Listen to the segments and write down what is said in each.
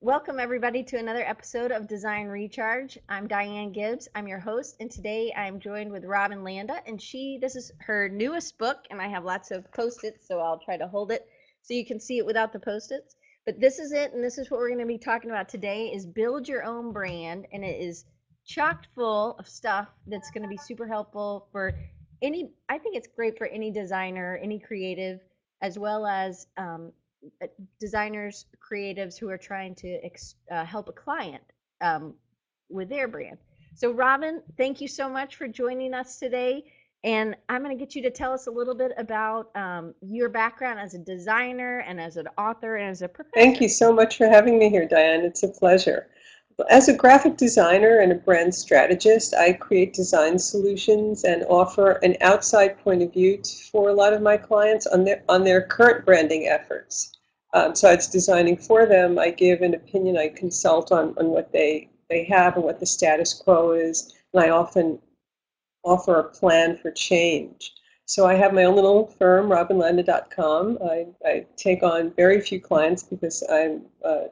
welcome everybody to another episode of Design Recharge. I'm Diane Gibbs. I'm your host, and today I'm joined with Robin Landa, and she this is her newest book, and I have lots of post-its, so I'll try to hold it so you can see it without the post-its. But this is it, and this is what we're going to be talking about today: is build your own brand, and it is chocked full of stuff that's going to be super helpful for any. I think it's great for any designer, any creative, as well as um, designers, creatives who are trying to ex- uh, help a client um, with their brand. So, Robin, thank you so much for joining us today. And I'm going to get you to tell us a little bit about um, your background as a designer and as an author and as a professor. Thank you so much for having me here, Diane. It's a pleasure. As a graphic designer and a brand strategist, I create design solutions and offer an outside point of view for a lot of my clients on their on their current branding efforts. Um, so it's designing for them. I give an opinion. I consult on, on what they they have and what the status quo is, and I often offer a plan for change. So I have my own little firm, robinlanda.com. I, I take on very few clients because I uh,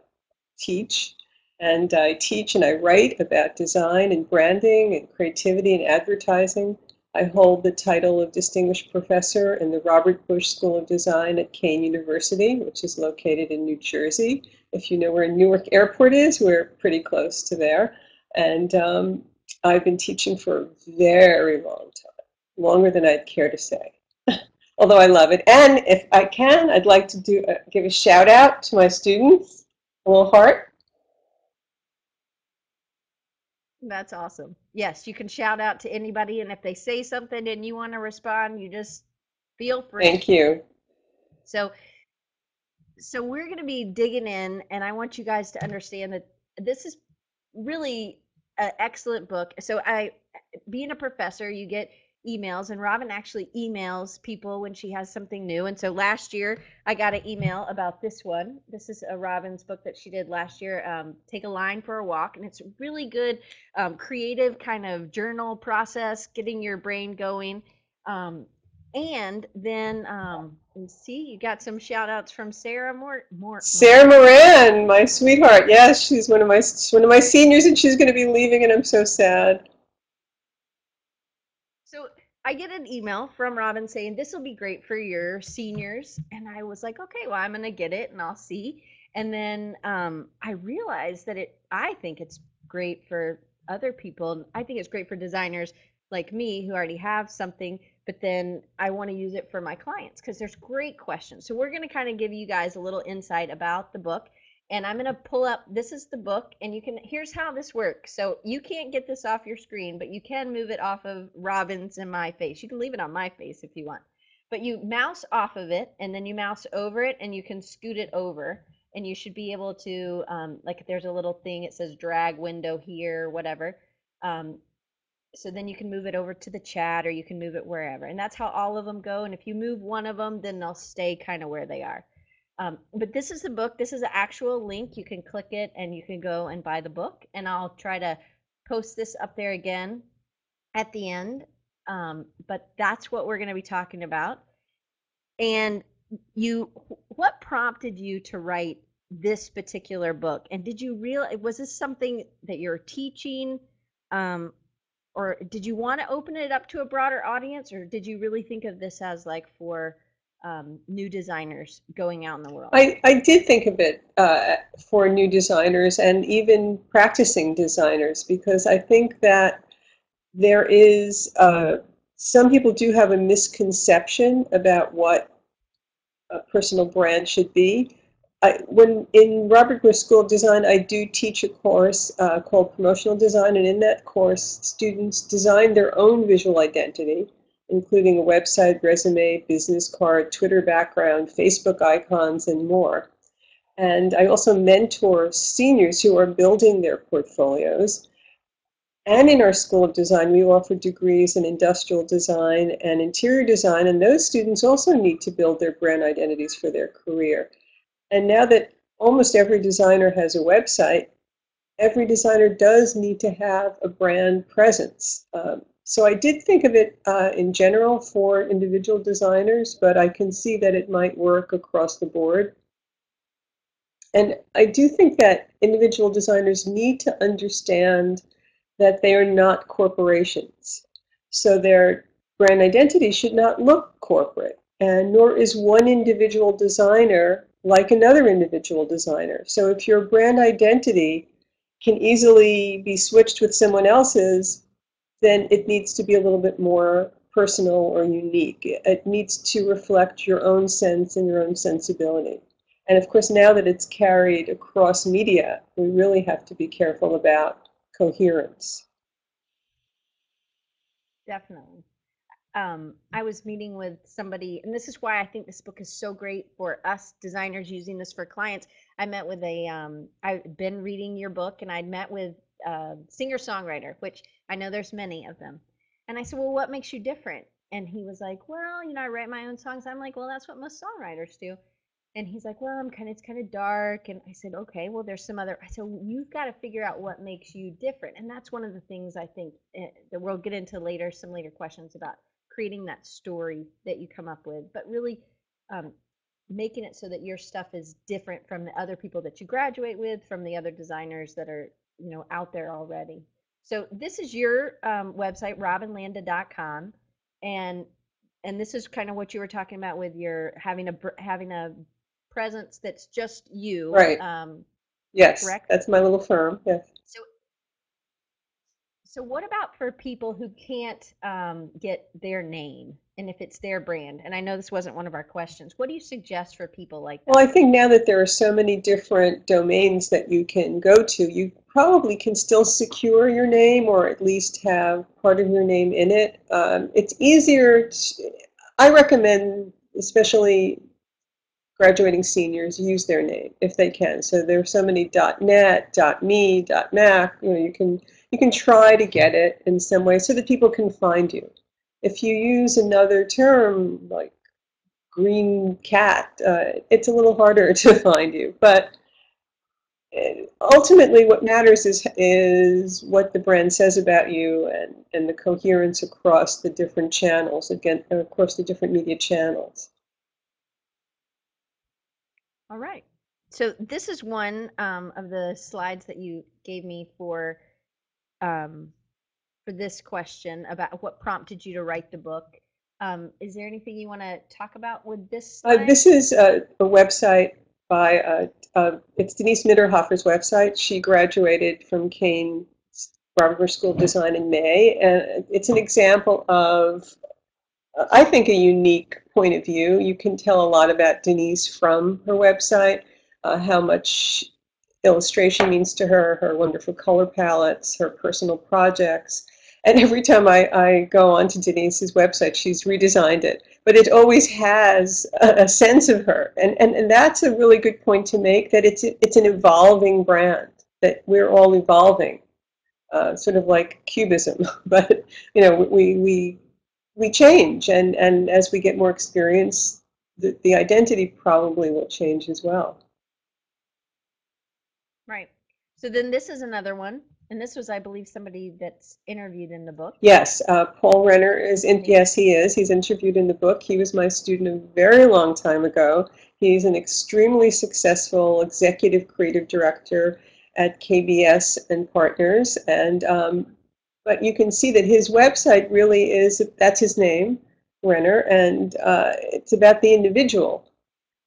teach and I teach and I write about design and branding and creativity and advertising. I hold the title of Distinguished Professor in the Robert Busch School of Design at Kean University, which is located in New Jersey. If you know where Newark Airport is, we're pretty close to there. And um, I've been teaching for a very long time, longer than I'd care to say. Although I love it. And if I can, I'd like to do uh, give a shout out to my students, a little heart. That's awesome. Yes, you can shout out to anybody, and if they say something and you want to respond, you just feel free. Thank you. So, so we're going to be digging in, and I want you guys to understand that this is really an excellent book. So, I, being a professor, you get emails and Robin actually emails people when she has something new. And so last year I got an email about this one. This is a Robin's book that she did last year, um, Take a Line for a Walk. And it's really good, um, creative kind of journal process, getting your brain going. Um, and then um, see, you got some shout outs from Sarah. Moore Sarah Moran, my sweetheart. Yes, she's one of my one of my seniors, and she's going to be leaving, and I'm so sad. I get an email from Robin saying this will be great for your seniors, and I was like, okay, well, I'm gonna get it and I'll see. And then um, I realized that it, I think it's great for other people. I think it's great for designers like me who already have something, but then I want to use it for my clients because there's great questions. So we're to kind of give you guys a little insight about the book and I'm going to pull up this is the book and you can here's how this works. So you can't get this off your screen, but you can move it off of Robin's and my face. You can leave it on my face if you want. But you mouse off of it and then you mouse over it and you can scoot it over and you should be able to um, like there's a little thing it says drag window here whatever um, so then you can move it over to the chat or you can move it wherever and that's how all of them go and if you move one of them then they'll stay kind of where they are um, but this is the book. This is an actual link. You can click it and you can go and buy the book. And I'll try to post this up there again at the end. Um, but that's what we're going to be talking about. And you, what prompted you to write this particular book? And did you realize, was this something that you're teaching? Um, or did you want to open it up to a broader audience? Or did you really think of this as like for, um, new designers going out in the world? I, I did think of it uh, for new designers and even practicing designers because I think that there is, uh, some people do have a misconception about what a personal brand should be. I, when in Robert Busch School of Design, I do teach a course uh, called Promotional Design, and in that course, students design their own visual identity including a website, resume, business card, Twitter background, Facebook icons, and more. And I also mentor seniors who are building their portfolios. And in our School of Design, we offer degrees in industrial design and interior design, and those students also need to build their brand identities for their career. And now that almost every designer has a website, every designer does need to have a brand presence. Um, so I did think of it uh, in general for individual designers, but I can see that it might work across the board. And I do think that individual designers need to understand that they are not corporations. So their brand identity should not look corporate, and nor is one individual designer like another individual designer. So if your brand identity can easily be switched with someone else's, then it needs to be a little bit more personal or unique. It needs to reflect your own sense and your own sensibility. And of course, now that it's carried across media, we really have to be careful about coherence. Definitely. Um, I was meeting with somebody, and this is why I think this book is so great for us designers using this for clients. I met with a, um, I've been reading your book, and I'd met with a singer songwriter, which I know there's many of them. And I said, Well, what makes you different? And he was like, Well, you know, I write my own songs. I'm like, Well, that's what most songwriters do. And he's like, Well, I'm kind of, it's kind of dark. And I said, Okay, well, there's some other. I said, well, You've got to figure out what makes you different. And that's one of the things I think eh, that we'll get into later, some later questions about creating that story that you come up with, but really um, making it so that your stuff is different from the other people that you graduate with, from the other designers that are, you know, out there already. So this is your um, website, robinlanda.com, and and this is kind of what you were talking about with your having a having a presence that's just you. Right. Um, yes. Correct. That's my little firm. Yes. So so what about for people who can't um, get their name? And if it's their brand. And I know this wasn't one of our questions. What do you suggest for people like that? Well, I think now that there are so many different domains that you can go to, you probably can still secure your name or at least have part of your name in it. Um, it's easier. To, I recommend, especially graduating seniors, use their name if they can. So there are so many .net, .me, .mac. You know, you can you can try to get it in some way so that people can find you. If you use another term like green cat, uh, it's a little harder to find you. But uh, ultimately, what matters is is what the brand says about you and, and the coherence across the different channels, again, across the different media channels. All right. So this is one um, of the slides that you gave me for um, for this question about what prompted you to write the book. Um, is there anything you want to talk about with this? Uh, this is a, a website by, uh, uh, it's Denise Mitterhofer's website. She graduated from Kean Robert School of Design in May, and it's an example of, I think, a unique point of view. You can tell a lot about Denise from her website, uh, how much illustration means to her, her wonderful color palettes, her personal projects. And every time I, I go onto Denise's website, she's redesigned it. But it always has a, a sense of her. And, and, and that's a really good point to make, that it's, it's an evolving brand, that we're all evolving. Uh, sort of like cubism, but you know we we we change, and and as we get more experience, the, the identity probably will change as well. Right. So then this is another one and this was, I believe, somebody that's interviewed in the book. Yes, uh, Paul Renner is in. Yes, he is. He's interviewed in the book. He was my student a very long time ago. He's an extremely successful executive creative director at KBS and Partners, and um, but you can see that his website really is that's his name, Renner, and uh, it's about the individual.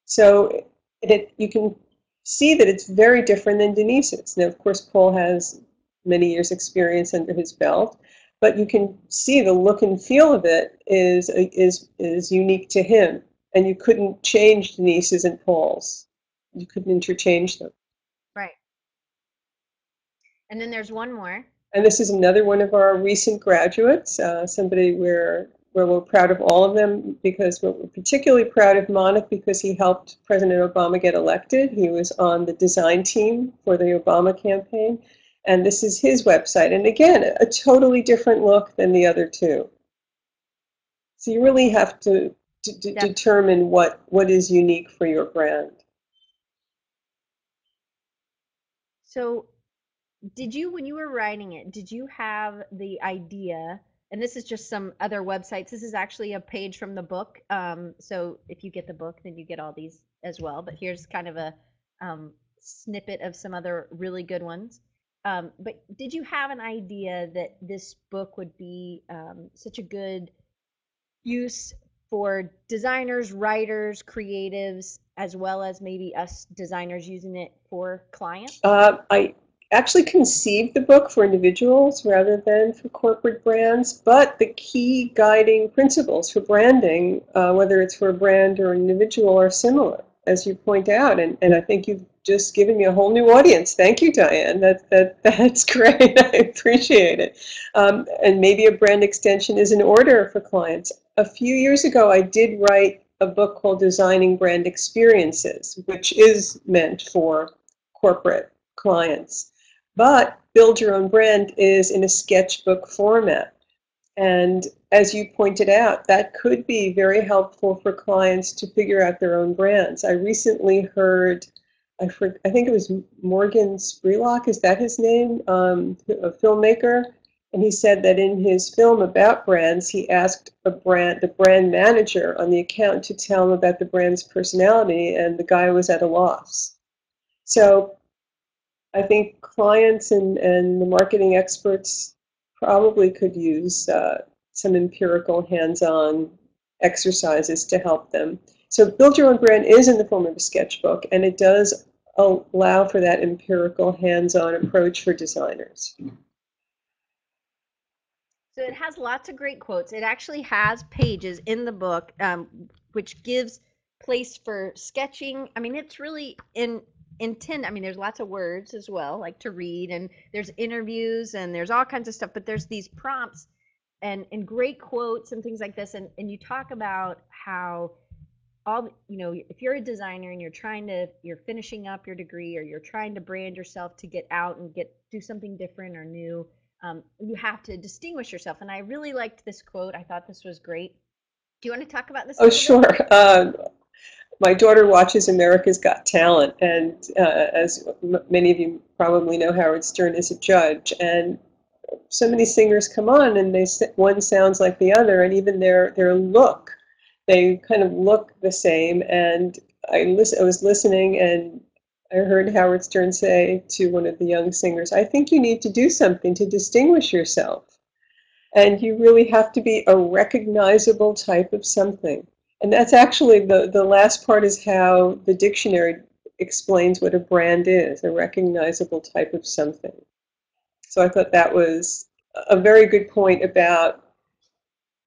So it, you can see that it's very different than Denise's. Now, of course, Paul has many years experience under his belt but you can see the look and feel of it is is is unique to him and you couldn't change denise's and paul's. You couldn't interchange them. Right. And then there's one more. And this is another one of our recent graduates uh, somebody where where we're proud of all of them because we're particularly proud of Monik because he helped President Obama get elected. He was on the design team for the Obama campaign and this is his website. And again, a totally different look than the other two. So you really have to, to, to yeah. determine what, what is unique for your brand. So did you, when you were writing it, did you have the idea, and this is just some other websites, this is actually a page from the book. Um, so if you get the book, then you get all these as well. But here's kind of a um, snippet of some other really good ones. Um, but did you have an idea that this book would be um, such a good use for designers, writers, creatives, as well as maybe us designers using it for clients? Uh, I actually conceived the book for individuals rather than for corporate brands, but the key guiding principles for branding, uh, whether it's for a brand or an individual, are similar, as you point out. And, and I think you've just given me a whole new audience. Thank you, Diane. That, that, that's great. I appreciate it. Um, and maybe a brand extension is in order for clients. A few years ago, I did write a book called Designing Brand Experiences, which is meant for corporate clients. But Build Your Own Brand is in a sketchbook format. And as you pointed out, that could be very helpful for clients to figure out their own brands. I recently heard, I, for, I think it was Morgan Spurlock, is that his name? Um, a filmmaker. And he said that in his film about brands, he asked a brand, the brand manager on the account to tell him about the brand's personality, and the guy was at a loss. So I think clients and, and the marketing experts probably could use uh, some empirical hands-on exercises to help them. So build your own brand is in the form of a sketchbook and it does allow for that empirical hands-on approach for designers. So it has lots of great quotes. It actually has pages in the book um, which gives place for sketching. I mean, it's really in intend i mean there's lots of words as well like to read and there's interviews and there's all kinds of stuff but there's these prompts and and great quotes and things like this and and you talk about how all you know if you're a designer and you're trying to you're finishing up your degree or you're trying to brand yourself to get out and get do something different or new um, you have to distinguish yourself. And i really liked this quote. I thought this was great. Do you want to talk about this oh sure. Uh, my daughter watches America's Got Talent, and uh, as many of you probably know, Howard Stern is a judge, and so many singers come on, and they one sounds like the other, and even their their look, they kind of look the same. And I listen, I was listening, and I heard Howard Stern say to one of the young singers, "I think you need to do something to distinguish yourself." And you really have to be a recognizable type of something. And that's actually the, the last part is how the dictionary explains what a brand is, a recognizable type of something. So I thought that was a very good point about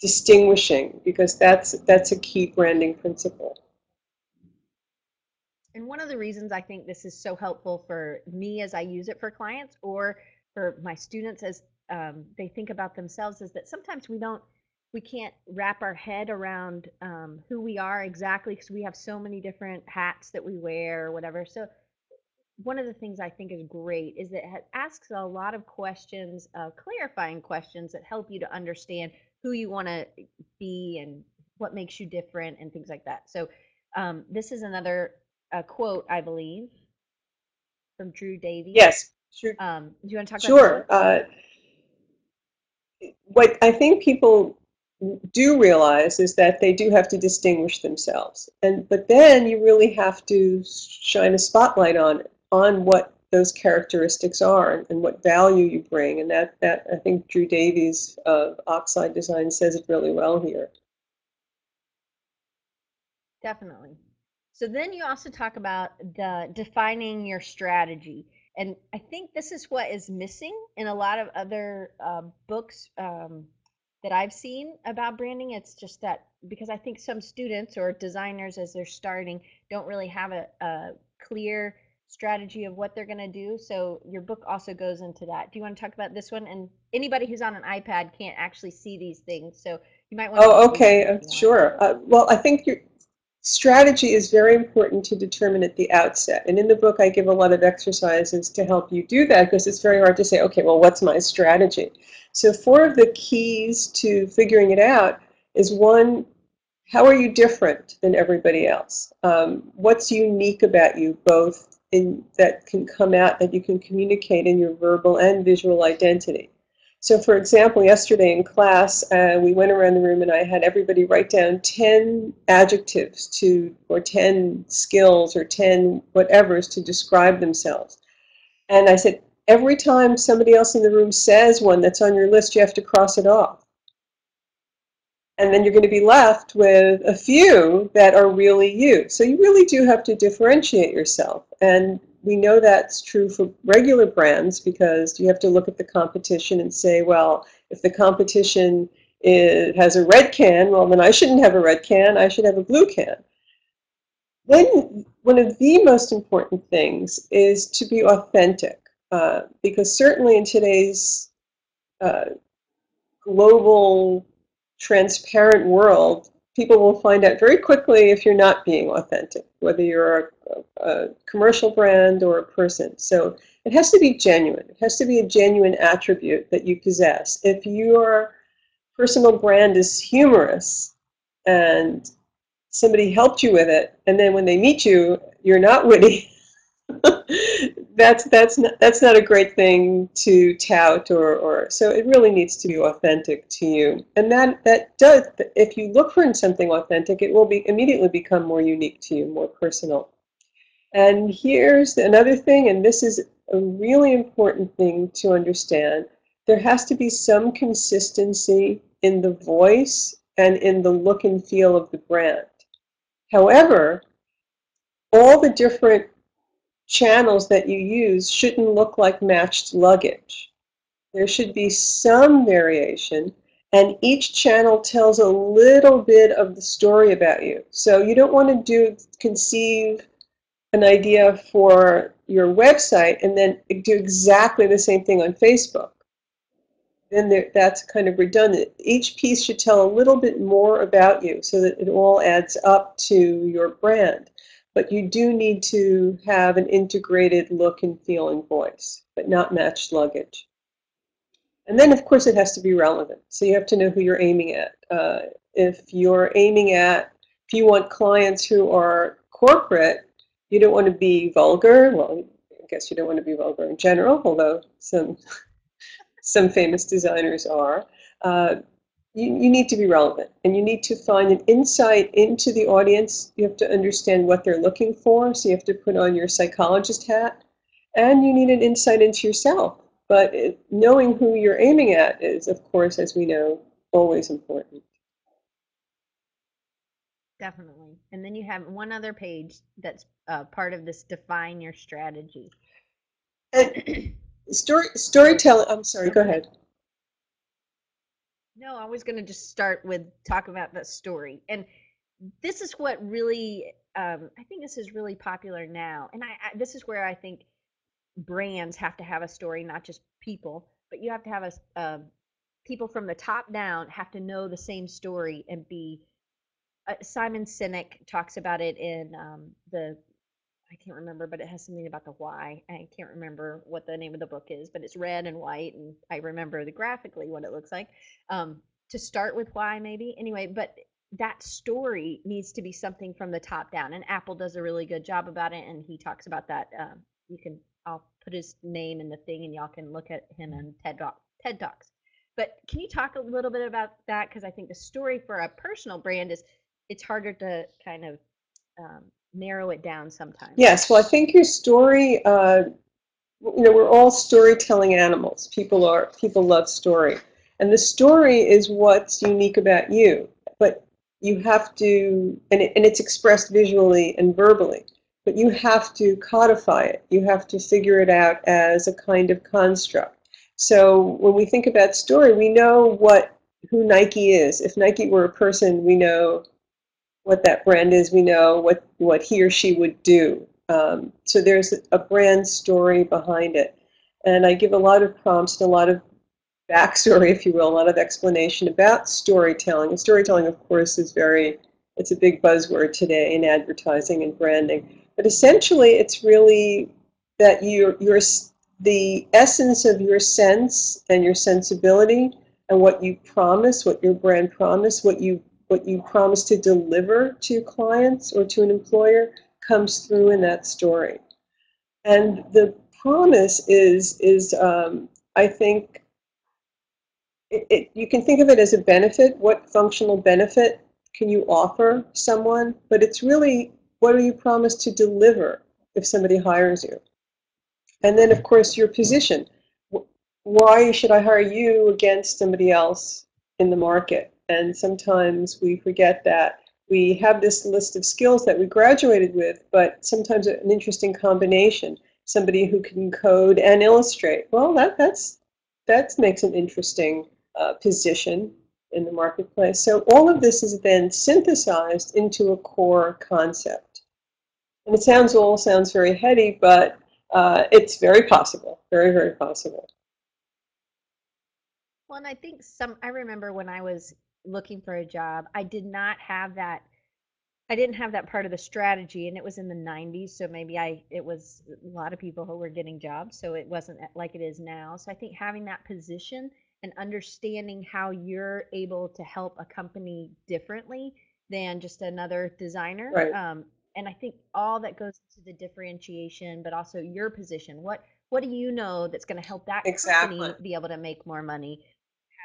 distinguishing because that's that's a key branding principle. And one of the reasons I think this is so helpful for me as I use it for clients or for my students as um, they think about themselves is that sometimes we don't we can't wrap our head around um, who we are exactly because we have so many different hats that we wear or whatever. So one of the things I think is great is that it asks a lot of questions, uh, clarifying questions that help you to understand who you want to be and what makes you different and things like that. So um, this is another uh, quote, I believe, from Drew Davies. Yes, sure. Um, do you want to talk sure. about Sure. Uh, what I think people do realize is that they do have to distinguish themselves and but then you really have to shine a spotlight on on what those characteristics are and, and what value you bring. And that that i think drew davies of oxide design says it really well here. Definitely. So then you also talk about the defining your strategy. And i think this is what is missing in a lot of other uh, books um, that I've seen about branding. It's just that because I think some students or designers, as they're starting, don't really have a, a clear strategy of what they're going to do. So your book also goes into that. Do you want to talk about this one? And anybody who's on an iPad can't actually see these things, so you might want. Oh, okay, uh, sure. Uh, well, I think your strategy is very important to determine at the outset. And in the book, I give a lot of exercises to help you do that because it's very hard to say, okay, well, what's my strategy? So four of the keys to figuring it out is one, how are you different than everybody else? Um, what's unique about you, both in that can come out that you can communicate in your verbal and visual identity? So, for example, yesterday in class, uh, we went around the room and I had everybody write down 10 adjectives to, or 10 skills or 10 whatevers to describe themselves. And I said, every time somebody else in the room says one that's on your list, you have to cross it off. And then you're going to be left with a few that are really you. So you really do have to differentiate yourself. And we know that's true for regular brands because you have to look at the competition and say, well, if the competition is, has a red can, well, then I shouldn't have a red can, I should have a blue can. Then one of the most important things is to be authentic uh, because certainly in today's uh, global, transparent world, people will find out very quickly if you're not being authentic, whether you're a, a, commercial brand or a person. So it has to be genuine. It has to be a genuine attribute that you possess. If your personal brand is humorous and somebody helped you with it, and then when they meet you, you're not witty, that's that's not, that's not a great thing to tout or, or so it really needs to be authentic to you. And that that does if you look for something authentic it will be immediately become more unique to you more personal. And here's another thing and this is a really important thing to understand. There has to be some consistency in the voice and in the look and feel of the brand. However all the different channels that you use shouldn't look like matched luggage. There should be some variation, and each channel tells a little bit of the story about you. So you don't want to do conceive an idea for your website and then do exactly the same thing on Facebook. Then there, that's kind of redundant. Each piece should tell a little bit more about you so that it all adds up to your brand but you do need to have an integrated look and feel and voice, but not matched luggage. And then, of course, it has to be relevant. So you have to know who you're aiming at. Uh, if you're aiming at, if you want clients who are corporate, you don't want to be vulgar. Well, I guess you don't want to be vulgar in general, although some some famous designers are. Uh, you, you need to be relevant and you need to find an insight into the audience. You have to understand what they're looking for. So you have to put on your psychologist hat and you need an insight into yourself. But it, knowing who you're aiming at is, of course, as we know, always important. Definitely. And then you have one other page that's uh, part of this define your strategy. And story storytelling. I'm sorry. Go ahead. No, I was going to just start with talk about the story. And this is what really, um, I think this is really popular now. And I, I, this is where I think brands have to have a story, not just people, but you have to have a, um, people from the top down have to know the same story and be. Uh, Simon Sinek talks about it in um, the I can't remember, but it has something about the why. I can't remember what the name of the book is, but it's red and white, and I remember the graphically what it looks like. Um, to start with why, maybe anyway, but that story needs to be something from the top down, and Apple does a really good job about it, and he talks about that. Um, you can, I'll put his name in the thing, and y'all can look at him in TED Talk, TED Talks. But can you talk a little bit about that? Because I think the story for a personal brand is it's harder to kind of um, narrow it down sometimes. Yes, well, I think your story, uh, you know, we're all storytelling animals. People are people love story, and the story is what's unique about you. But you have to, and, it, and it's expressed visually and verbally. But you have to codify it. You have to figure it out as a kind of construct. So when we think about story, we know what who Nike is. If Nike were a person, we know what that brand is. We know what, what he or she would do. Um, so there's a brand story behind it. And I give a lot of prompts and a lot of backstory, if you will, a lot of explanation about storytelling. And storytelling, of course, is very, it's a big buzzword today in advertising and branding. But essentially, it's really that you're, you're the essence of your sense and your sensibility and what you promise, what your brand promise, what you what you promise to deliver to clients or to an employer comes through in that story. And the promise is, is um, I think, it, it, you can think of it as a benefit. What functional benefit can you offer someone? But it's really what do you promise to deliver if somebody hires you? And then, of course, your position. Why should I hire you against somebody else in the market? And sometimes we forget that we have this list of skills that we graduated with, but sometimes an interesting combination. Somebody who can code and illustrate. Well, that that's that makes an interesting uh, position in the marketplace. So all of this is then synthesized into a core concept. And it sounds all sounds very heady, but uh, it's very possible, very, very possible. Well, and I think some, I remember when I was looking for a job, I did not have that I didn't have that part of the strategy, and it was in the 90s, so maybe I it was a lot of people who were getting jobs, so it wasn't like it is now. So I think having that position and understanding how you're able to help a company differently than just another designer. Right. Um, and I think all that goes to the differentiation, but also your position. What what do you know that's going to help that exactly. company be able to make more money,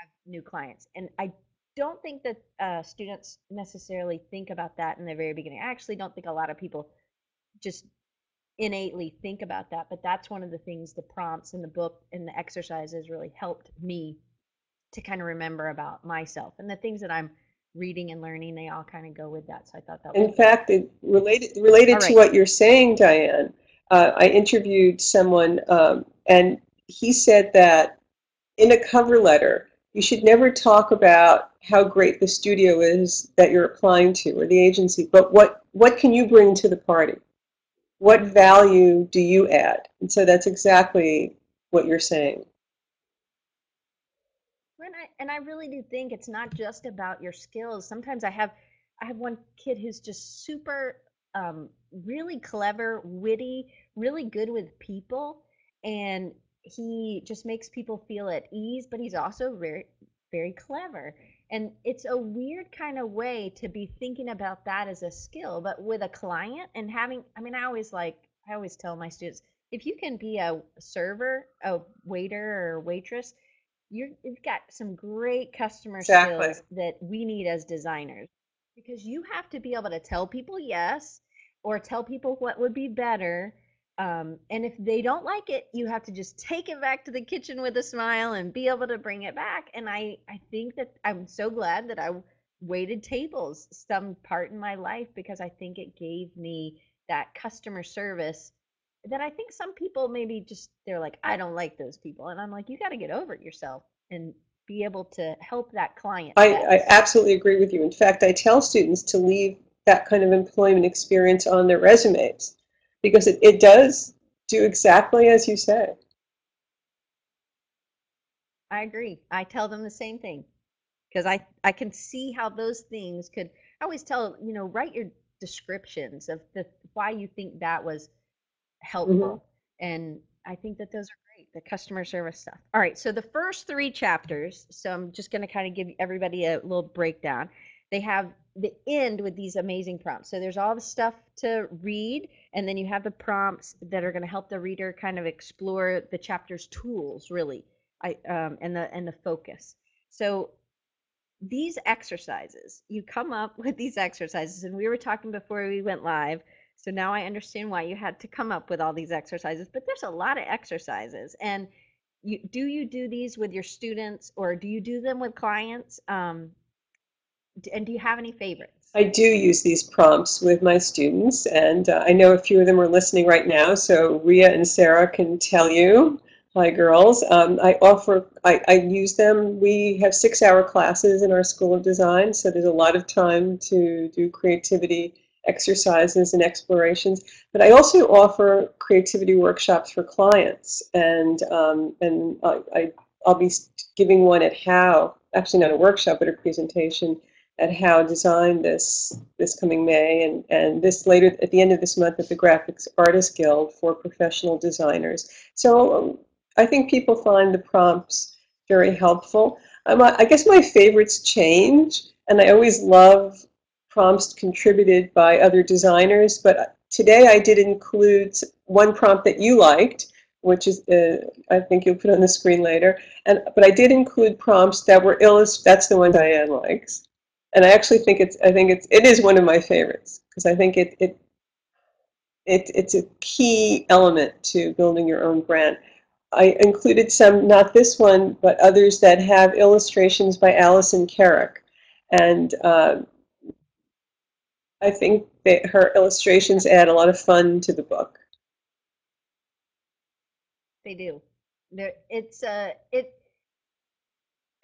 have new clients? And I don't think that uh, students necessarily think about that in the very beginning. I actually don't think a lot of people just innately think about that, but that's one of the things the prompts in the book and the exercises really helped me to kind of remember about myself and the things that I'm reading and learning. They all kind of go with that. So I thought that. In fact, it related related right. to what you're saying, Diane. Uh, I interviewed someone, um, and he said that in a cover letter, you should never talk about how great the studio is that you're applying to or the agency, but what, what can you bring to the party? What value do you add? And so that's exactly what you're saying. And I, and I really do think it's not just about your skills. Sometimes I have I have one kid who's just super um, really clever, witty, really good with people, and he just makes people feel at ease, but he's also very, very clever. And it's a weird kind of way to be thinking about that as a skill, but with a client and having, I mean, I always like, I always tell my students, if you can be a server, a waiter or waitress, you have got some great customer exactly. skills that we need as designers because you have to be able to tell people yes or tell people what would be better um, and if they don't like it, you have to just take it back to the kitchen with a smile and be able to bring it back. And I, I think that I'm so glad that I waited tables some part in my life because I think it gave me that customer service that I think some people maybe just they're like, I don't like those people. And I'm like, you got to get over it yourself and be able to help that client. I, I absolutely agree with you. In fact, I tell students to leave that kind of employment experience on their resumes because it, it does do exactly as you say. I agree. I tell them the same thing because I, I can see how those things could. I always tell, you know, write your descriptions of the why you think that was helpful. Mm-hmm. And I think that those are great, the customer service stuff. All right, so the first three chapters, so I'm just going to kind of give everybody a little breakdown. They have the end with these amazing prompts. So there's all the stuff to read, and then you have the prompts that are going to help the reader kind of explore the chapter's tools, really, I, um, and the and the focus. So these exercises, you come up with these exercises, and we were talking before we went live. So now I understand why you had to come up with all these exercises. But there's a lot of exercises, and you do you do these with your students, or do you do them with clients? Um, and do you have any favorites? I do use these prompts with my students, and uh, I know a few of them are listening right now, so Ria and Sarah can tell you. Hi, girls. Um, I offer, I, I use them. We have six hour classes in our School of Design, so there's a lot of time to do creativity exercises and explorations. But I also offer creativity workshops for clients, and um, and I, I, I'll be giving one at How, actually not a workshop, but a presentation at How Design this this coming May, and and this later at the end of this month at the Graphics Artists Guild for professional designers. So um, I think people find the prompts very helpful. Um, I guess my favorites change, and I always love prompts contributed by other designers. But today I did include one prompt that you liked, which is uh, I think you'll put on the screen later. And but I did include prompts that were illust. That's the one Diane likes, and I actually think it's I think it's it is one of my favorites because I think it it it it's a key element to building your own brand. I included some, not this one, but others that have illustrations by Alison Kerrick, and uh, I think that her illustrations add a lot of fun to the book. They do. It's uh, it,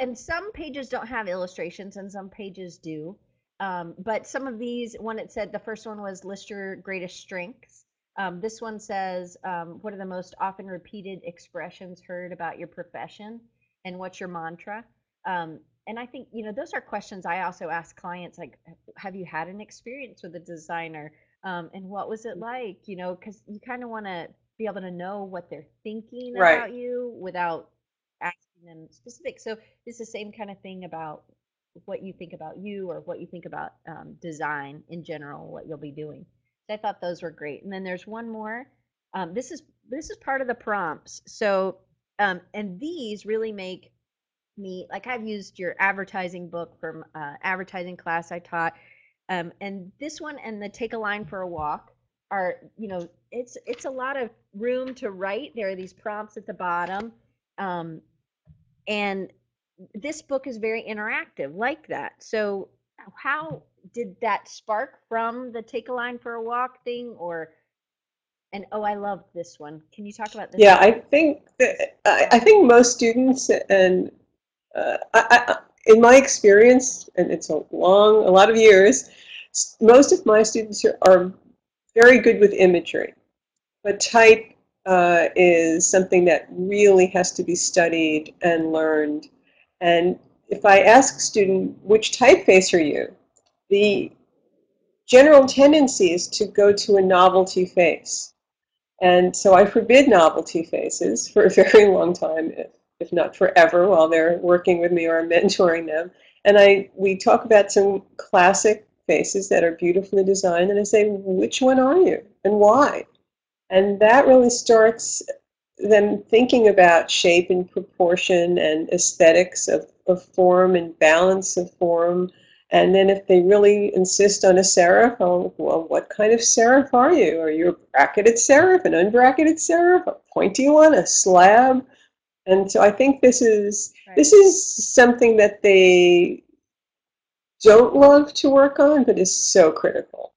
and some pages don't have illustrations, and some pages do. Um, but some of these, one it said the first one was list your greatest strengths. Um, this one says, um, what are the most often repeated expressions heard about your profession, and what's your mantra? Um, and I think you know those are questions I also ask clients like, have you had an experience with a designer, um, and what was it like? You know, because you kind of want to be able to know what they're thinking Right. about you without them specific. So it's the same kind of thing about what you think about you or what you think about um, design in general, what you'll be doing. So I thought those were great. And then there's one more. Um, this is this is part of the prompts. So um, and these really make me like I've used your advertising book from uh, advertising class I taught, um, and this one and the take a line for a walk are you know it's it's a lot of room to write. There are these prompts at the bottom, um, and this book is very interactive like that. So how did that spark from the take a line for a walk thing or and oh I love this one. Can you talk about this? Yeah, one? I think that, I, I think most students and uh, I, I, in my experience, and it's a long, a lot of years, most of my students are, are very good with imagery, but type uh, is something that really has to be studied and learned. And if I ask a student, which typeface are you? The general tendency is to go to a novelty face. And so I forbid novelty faces for a very long time, if, if not forever, while they're working with me or mentoring them. And I we talk about some classic faces that are beautifully designed, and I say, which one are you and why? And that really starts them thinking about shape and proportion and aesthetics of, of form and balance of form. And then if they really insist on a serif, oh, well, what kind of serif are you? Are you a bracketed serif, an unbracketed serif, a pointy one, a slab? And so I think this is Right. this is something that they don't love to work on, but is so critical.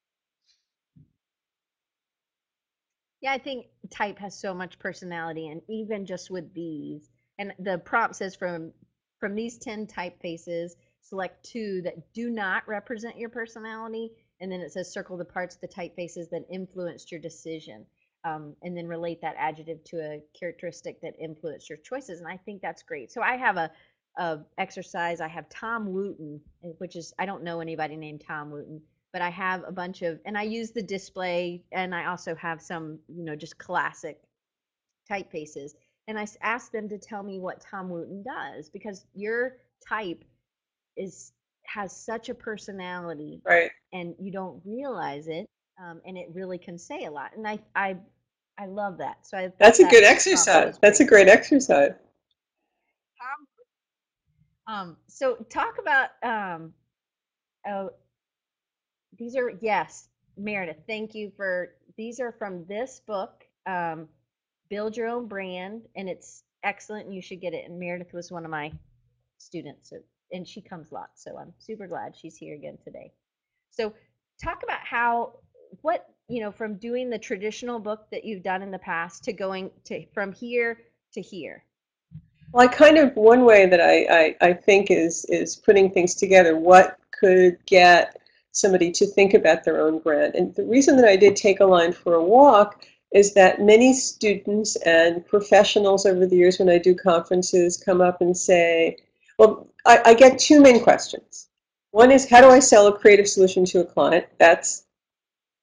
Yeah, I think type has so much personality, and even just with these, and the prompt says from from these ten typefaces, select two that do not represent your personality, and then it says circle the parts of the typefaces that influenced your decision, um, and then relate that adjective to a characteristic that influenced your choices. And I think that's great. So I have a, a exercise. I have Tom Wooten, which is I don't know anybody named Tom Wooten, but I have a bunch of, and I use the display, and I also have some, you know, just classic typefaces. And I asked them to tell me what Tom Wooten does because your type is has such a personality, Right. and you don't realize it, um, and it really can say a lot. And I I I love that. So I That's a that good exercise. That's a great. exercise. Tom Um, so talk about um, oh, these are yes, Meredith. Thank you for these are from this book, um, Build Your Own Brand, and it's excellent. And you should get it. And Meredith was one of my students, so, and she comes lots, so I'm super glad she's here again today. So talk about how what you know from doing the traditional book that you've done in the past to going to from here to here. Well, I kind of one way that I, I, I think is is putting things together. What could get somebody to think about their own brand? And the reason that I did take a line for a walk is that many students and professionals over the years when I do conferences come up and say, well, I, I get two main questions. One is how do I sell a creative solution to a client? That's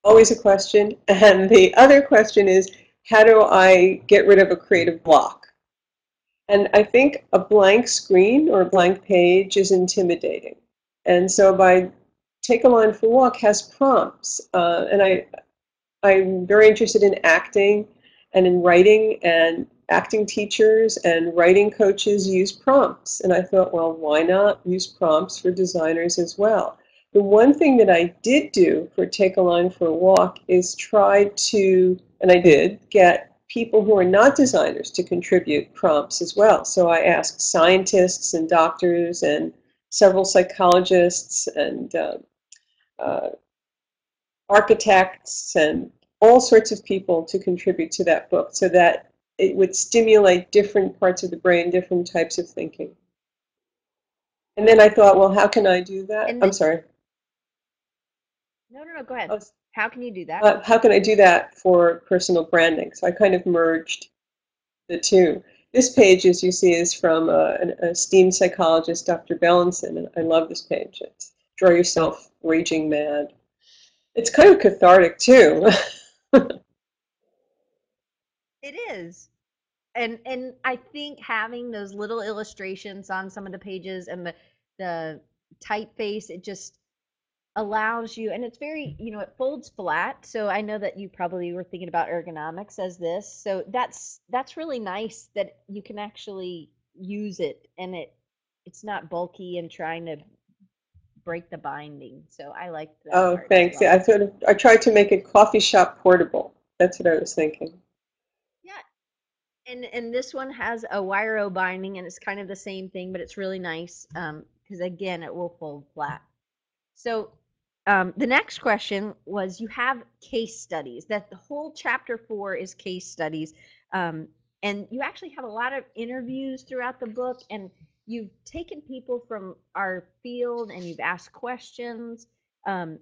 always a question. And the other question is how do I get rid of a creative block? And I think a blank screen or a blank page is intimidating. And so by Take a Line for a Walk has prompts. Uh, and I, I'm very interested in acting. and in writing and acting teachers and writing coaches use prompts. And I thought, well, why not use prompts for designers as well? The one thing that I did do for Take a Line for a Walk is try to, and I did, get people who are not designers to contribute prompts as well. So I asked scientists and doctors and several psychologists and uh, uh, architects and all sorts of people to contribute to that book so that it would stimulate different parts of the brain, different types of thinking. And then I thought, well, how can I do that? And I'm sorry. No, no, no. Go ahead. Oh, How can you do that? uh, how can I do that for personal branding? So I kind of merged the two. This page, as you see, is from uh, an esteemed psychologist, Dr. Bellinson, and I love this page. It's Draw Yourself Raging Mad. It's kind of cathartic, too. It is. And and I think having those little illustrations on some of the pages and the the typeface, it just allows you and it's very, you know, it folds flat. So I know that you probably were thinking about ergonomics as this. So that's that's really nice that you can actually use it and it it's not bulky and trying to break the binding. So I like that. oh, thanks. Yeah, I thought of, I tried to make it coffee shop portable. That's what I was thinking. Yeah, and and this one has a wire binding and it's kind of the same thing, but it's really nice um because again it will fold flat. So um, the next question was you have case studies that the whole chapter four is case studies um, and you actually have a lot of interviews throughout the book and you've taken people from our field and you've asked questions um,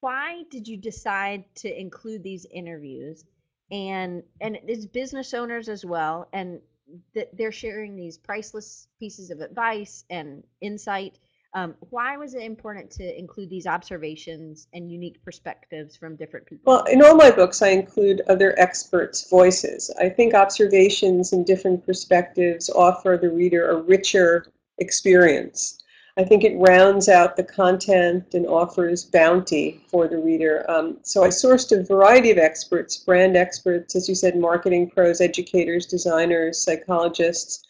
why did you decide to include these interviews? And and it's business owners as well and that they're sharing these priceless pieces of advice and insight um, why was it important to include these observations and unique perspectives from different people Well, in all my books, I include other experts' voices. I think observations and different perspectives offer the reader a richer experience. I think it rounds out the content and offers bounty for the reader. Um, so I sourced a variety of experts, brand experts, as you said, marketing pros, educators, designers, psychologists.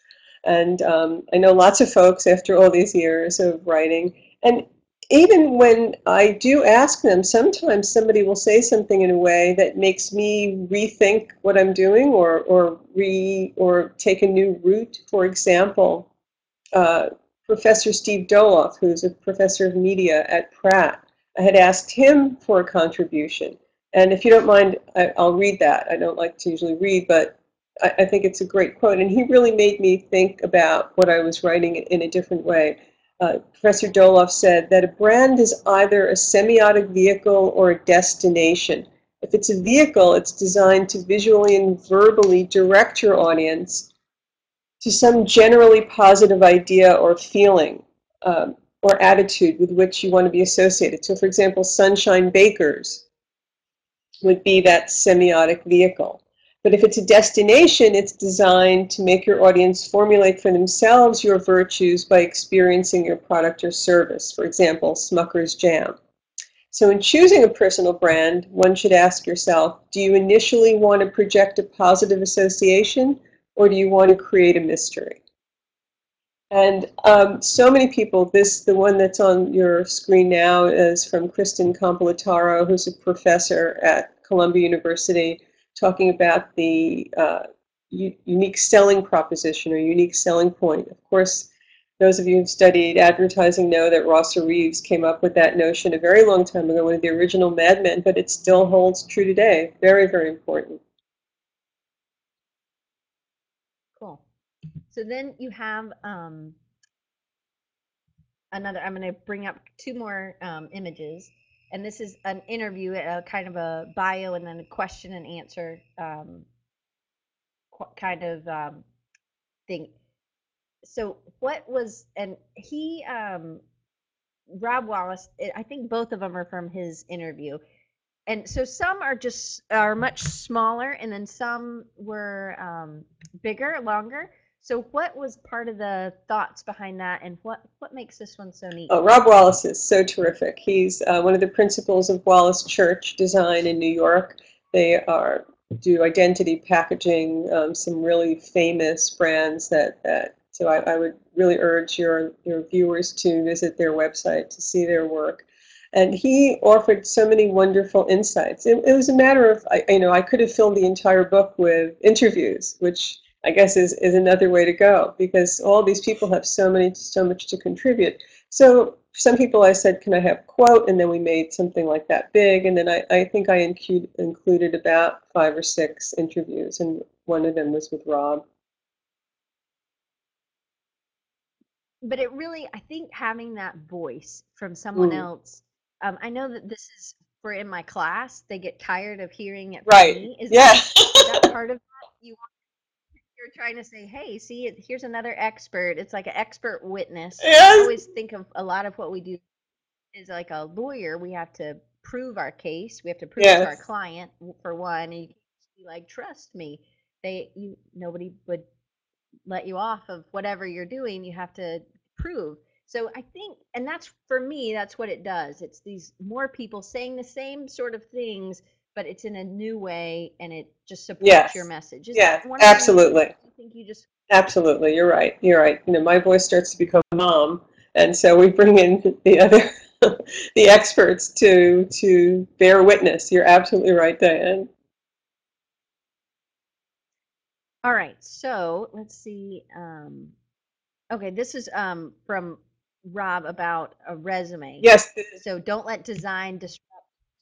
And um, I know lots of folks after all these years of writing. And even when I do ask them, sometimes somebody will say something in a way that makes me rethink what I'm doing or, or, re, or take a new route. For example, uh, Professor Steve Doloff, who's a professor of media at Pratt, I had asked him for a contribution. And if you don't mind, I, I'll read that. I don't like to usually read, but I, I think it's a great quote. And he really made me think about what I was writing in a different way. Uh, Professor Doloff said that a brand is either a semiotic vehicle or a destination. If it's a vehicle, it's designed to visually and verbally direct your audience to some generally positive idea or feeling um, or attitude with which you want to be associated. So, for example, Sunshine Bakers would be that semiotic vehicle. But if it's a destination, it's designed to make your audience formulate for themselves your virtues by experiencing your product or service. For example, Smucker's Jam. So, in choosing a personal brand, one should ask yourself do you initially want to project a positive association? or do you want to create a mystery? And um, so many people, this, the one that's on your screen now is from Kristen Compolotaro, who's a professor at Columbia University, talking about the uh, unique selling proposition or unique selling point. Of course, those of you who've studied advertising know that Rosser Reeves came up with that notion a very long time ago, one of the original madmen, but it still holds true today. Very, very important. Cool. So then you have um, another, I'm going to bring up two more um, images. And this is an interview, a kind of a bio and then a question and answer um, kind of um, thing. So what was, and he, um, Rob Wallace, I- I think both of them are from his interview. And so some are just are much smaller, and then some were um, bigger, longer. So what was part of the thoughts behind that, and what what makes this one so neat? Oh, Rob Wallace is so terrific. He's uh, one of the principals of Wallace Church Design in New York. They are do identity packaging, um, some really famous brands that, that so I, I, would really urge your, your viewers to visit their website to see their work. And he offered so many wonderful insights. It, it was a matter of, I, you know, I could have filled the entire book with interviews, which I guess is, is another way to go because all these people have so many, so much to contribute. So some people I said, can I have quote? And then we made something like that big. And then I, I think I include, included about five or six interviews, and one of them was with Rob. But it really, I think having that voice from someone Mm. else, um, I know that this is for in my class, they get tired of hearing it from Right. me. Is Yeah. that, is that part of that? You want, you're trying to say, hey, see, here's another expert. It's like an expert witness. I always think of a lot of what we do is like a lawyer. We have to prove our case. We have to prove it to our client for one, and you be like, trust me. They, you, nobody would let you off of whatever you're doing. You have to prove. So I think, and that's for me, that's what it does. It's these more people saying the same sort of things, but it's in a new way, and it just supports your message. Is Yes. that one of the reasons Absolutely. Think you just Absolutely. You're right. You're right. You know, my voice starts to become mom, and so we bring in the other, the experts to to bear witness. You're absolutely right, Diane. All right, so let's see. Um, okay, this is um, from Rob about a resume. Yes. So don't let design disrupt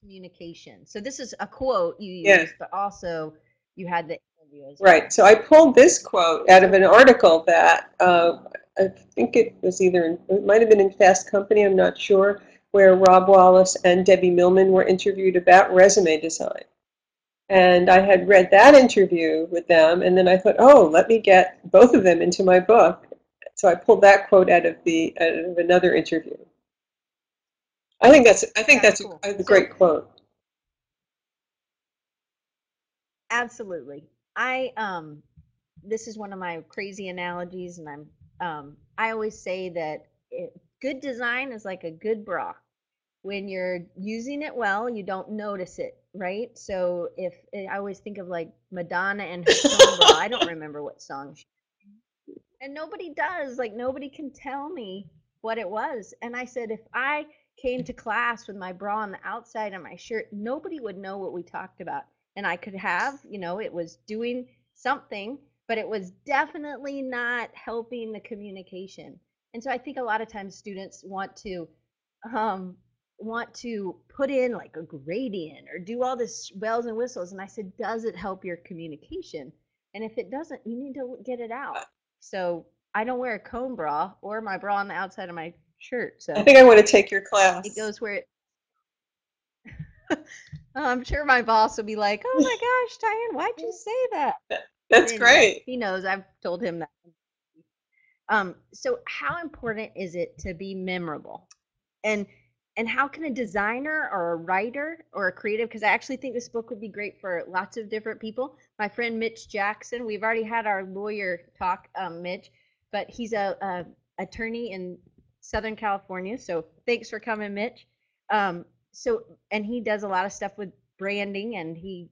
communication. So this is a quote you used, but also you had the interview as well. Right. So I pulled this quote out of an article that uh, I think it was either in, it might have been in Fast Company. I'm not sure. Where Rob Wallace and Debbie Millman were interviewed about resume design. And I had read that interview with them, and then I thought, oh, let me get both of them into my book. So I pulled that quote out of the out of another interview. I think that's I think That's that's, cool. a, a So- great quote. Absolutely. I um this is one of my crazy analogies and I'm um I always say that it, good design is like a good bra. When you're using it well, you don't notice it, right? So if I always think of like Madonna and her song bra, I don't remember what song and nobody does. Like nobody can tell me what it was. And I said if I came to class with my bra on the outside of my shirt, nobody would know what we talked about. And I could have, you know, it was doing something, but it was definitely not helping the communication. And so I think a lot of times students want to um want to put in like a gradient or do all this bells and whistles and I said does it help your communication? And if it doesn't, you need to get it out. So I don't wear a comb bra or my bra on the outside of my shirt. So I think I want to take your class. it goes where it. I'm sure my boss will be like, "Oh my gosh, Diane, why'd you say that?" That's Anyway, great. He knows. I've told him that. Um, so how important is it to be memorable? And and how can a designer or a writer or a creative because I actually think this book would be great for lots of different people. My friend Mitch Jackson, we've already had our lawyer talk, um, Mitch, but he's a, a attorney in Southern California. So thanks for coming, Mitch. Um, so and he does a lot of stuff with branding and he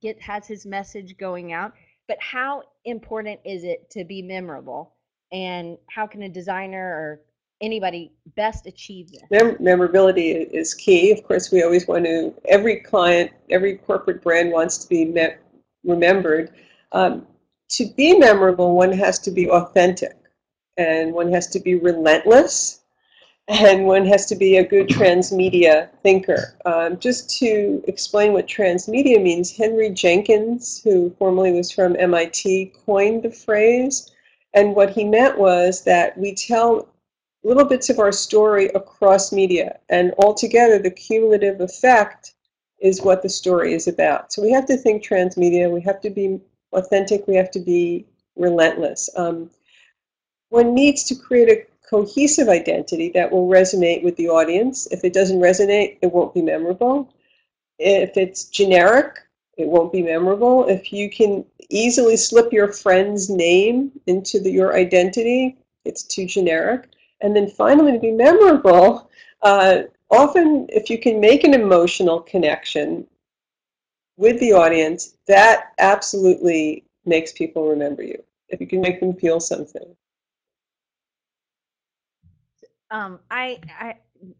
get has his message going out. But how important is it to be memorable? And how can a designer or anybody best achieve this? Mem- memorability is key. Of course, we always want to, every client, every corporate brand wants to be me- remembered. Um, to be memorable, one has to be authentic and one has to be relentless and one has to be a good transmedia thinker. Um, just to explain what transmedia means, Henry Jenkins, who formerly was from MIT, coined the phrase. And what he meant was that we tell little bits of our story across media, and altogether, the cumulative effect is what the story is about. So we have to think transmedia, we have to be authentic, we have to be relentless. Um, one needs to create a cohesive identity that will resonate with the audience. If it doesn't resonate, it won't be memorable. If it's generic, it won't be memorable. If you can easily slip your friend's name into the, your identity, it's too generic. And then finally, to be memorable, uh, often if you can make an emotional connection, with the audience, that absolutely makes people remember you. If you can make them feel something. Um, I, I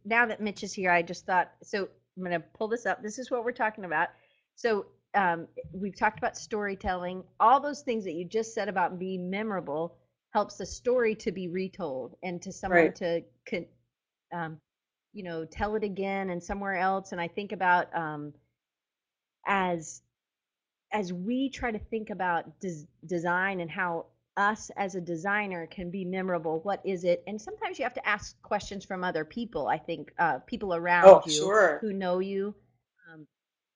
now that Mitch is here, I just thought so. I'm going to pull this up. This is what we're talking about. So um, we've talked about storytelling. All those things that you just said about being memorable helps the story to be retold and to someone Right. to, con- um, you know, tell it again and somewhere else. And I think about um, as as we try to think about des- design and how us as a designer can be memorable what is it and sometimes you have to ask questions from other people i think uh, people around Oh, you sure. who know you um,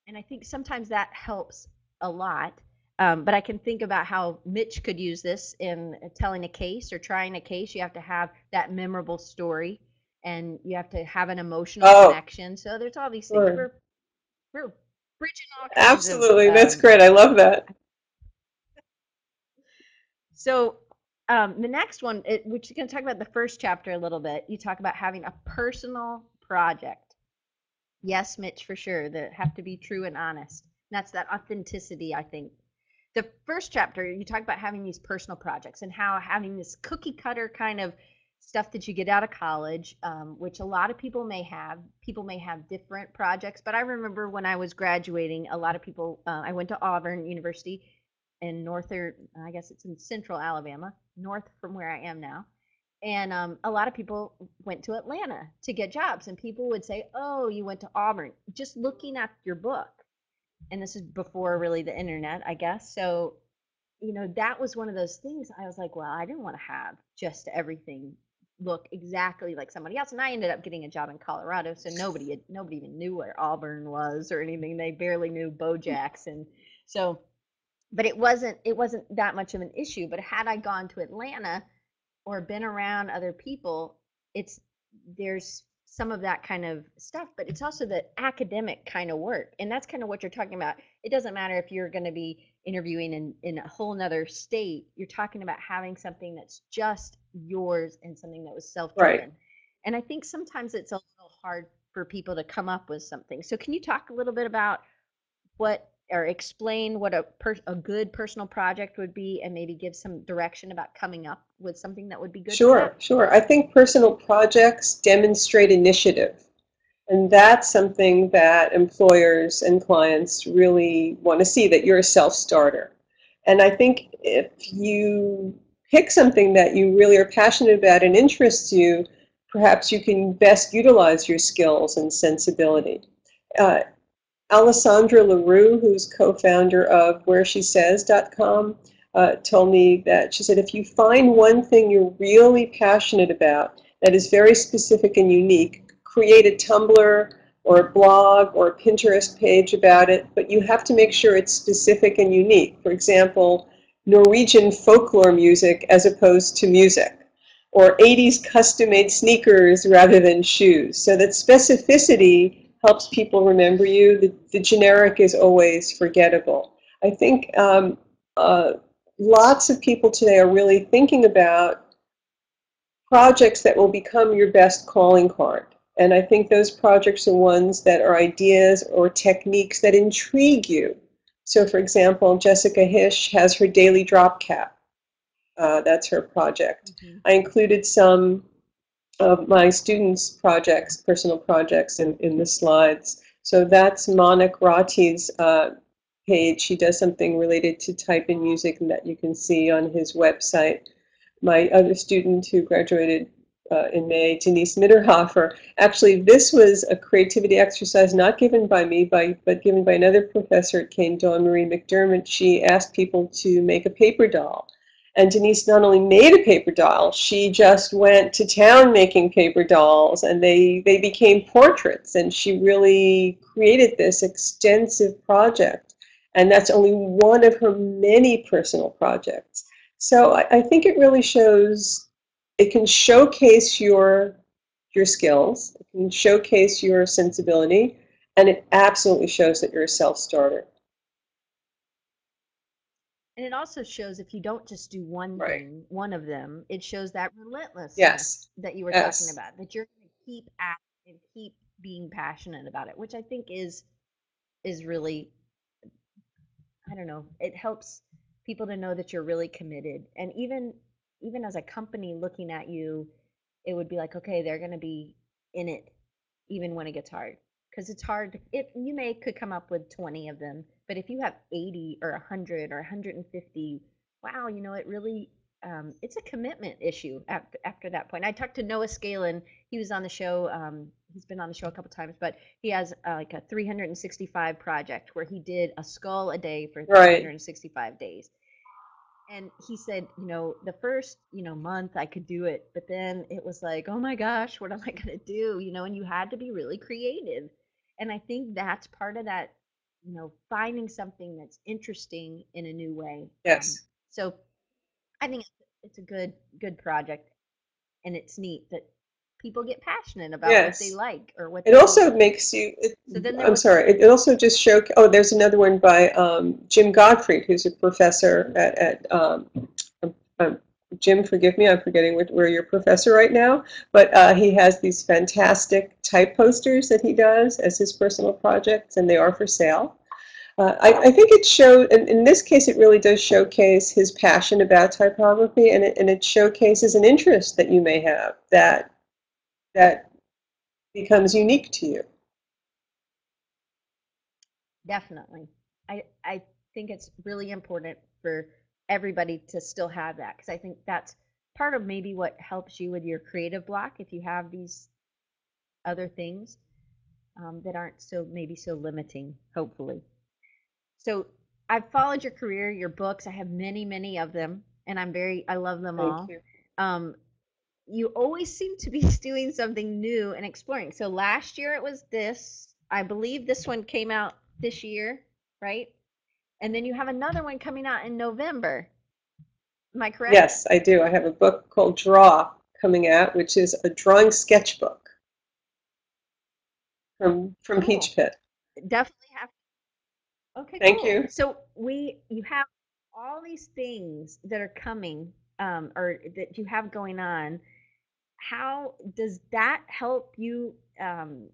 and i think sometimes that helps a lot um, but i can think about how mitch could use this in telling a case or trying a case you have to have that memorable story and you have to have an emotional Oh, connection so there's all these things sure. we're we're bridging all kinds of Absolutely. That's um, great. I love that. So um, the next one, it, which is going to talk about the first chapter a little bit, you talk about having a personal project. Yes, Mitch, for sure. That have to be true and honest. That's that authenticity, I think. The first chapter, you talk about having these personal projects and how having this cookie cutter kind of stuff that you get out of college, um, which a lot of people may have. People may have different projects, but I remember when I was graduating, a lot of people. Uh, I went to Auburn University in northern, I guess it's in central Alabama, north from where I am now. And um, a lot of people went to Atlanta to get jobs, and people would say, "Oh, you went to Auburn." Just looking at your book, and this is before really the internet, I guess. So, you know, that was one of those things. I was like, "Well, I didn't want to have just everything look exactly like somebody else." And I ended up getting a job in Colorado, so nobody had, nobody even knew where Auburn was or anything. They barely knew Bojack's, and so but it wasn't it wasn't that much of an issue but had i gone to atlanta or been around other people it's there's some of that kind of stuff but it's also the academic kind of work and that's kind of what you're talking about it doesn't matter if you're going to be interviewing in in a whole nother state you're talking about having something that's just yours and something that was self-driven right. and i think sometimes it's a little hard for people to come up with something so can you talk a little bit about what or explain what a per, a good personal project would be and maybe give some direction about coming up with something that would be good Sure, sure. I think personal projects demonstrate initiative. And that's something that employers and clients really want to see that you're a self starter. And I think if you pick something that you really are passionate about and interests you, perhaps you can best utilize your skills and sensibility. Uh, Alessandra Lariu, who's co-founder of WhereSheSays.com, uh, told me that she said, if you find one thing you're really passionate about that is very specific and unique, create a Tumblr or a blog or a Pinterest page about it, but you have to make sure it's specific and unique. For example, Norwegian folklore music as opposed to music, or 80s custom made sneakers rather than shoes. So that specificity helps people remember you. The, the generic is always forgettable. I think um, uh, lots of people today are really thinking about projects that will become your best calling card. And I think those projects are ones that are ideas or techniques that intrigue you. So, for example, Jessica Hische has her daily drop cap. Uh, that's her project. Mhm. I included some of my students' projects, personal projects, in, in the slides. So that's Monik Rati's uh, page. He does something related to type in music that you can see on his website. My other student who graduated uh, in May, Denise Mitterhofer, actually this was a creativity exercise not given by me, by, but given by another professor at Kean, Dawn Marie McDermott. She asked people to make a paper doll. And Denise not only made a paper doll, she just went to town making paper dolls and they, they became portraits. And she really created this extensive project. And that's only one of her many personal projects. So I, I think it really shows, it can showcase your, your skills, it can showcase your sensibility, and it absolutely shows that you're a self starter. And it also shows if you don't just do one Right. thing, one of them, it shows that relentlessness Yes. that you were Yes. talking about, that you're going to keep at and keep being passionate about it, which I think is is really I don't know, it helps people to know that you're really committed. And even even as a company looking at you, it would be like, okay, they're going to be in it even when it gets hard. Because it's hard. If you may could come up with 20 of them, but if you have 80 or 100 or 150, wow, you know, it really um, it's a commitment issue after, after that point. I talked to Noah Scalin. He was on the show. Um, he's been on the show a couple times, but he has uh, like a 365 project where he did a skull a day for Right. 365 days. And he said, you know, the first, you know, month I could do it, but then it was like, oh my gosh, what am I going to do? You know, and you had to be really creative. And I think that's part of that, you know, finding something that's interesting in a new way. Um, Yes. so I think it's, it's a good good project, and it's neat that people get passionate about what they like or what It also makes you, it, So then I'm sorry, it it also just show, oh, there's another one by um, Jim godfrey who's a professor at, at um, um, um, Jim, forgive me, I'm forgetting where, where you're a professor right now, but uh, he has these fantastic type posters that he does as his personal projects, and they are for sale. Uh, I, I think it showed, and in this case, it really does showcase his passion about typography, and it, and it showcases an interest that you may have that that becomes unique to you. definitely. I I think it's really important for everybody to still have that because I think that's part of maybe what helps you with your creative block if you have these other things um, that aren't so maybe so limiting. Hopefully. So I've followed your career, your books. I have many, many of them, and I'm very I love them all. You. um, you always seem to be doing something new and exploring. So last year it was this. I believe this one came out this year, right? And then you have another one coming out in November. Am I correct? Yes, I do. I have a book called Draw coming out, which is a drawing sketchbook from from Cool. Peachpit. Definitely have. Okay. Thank cool. you. So we you have all these things that are coming um, or that you have going on. How does that help you? Um,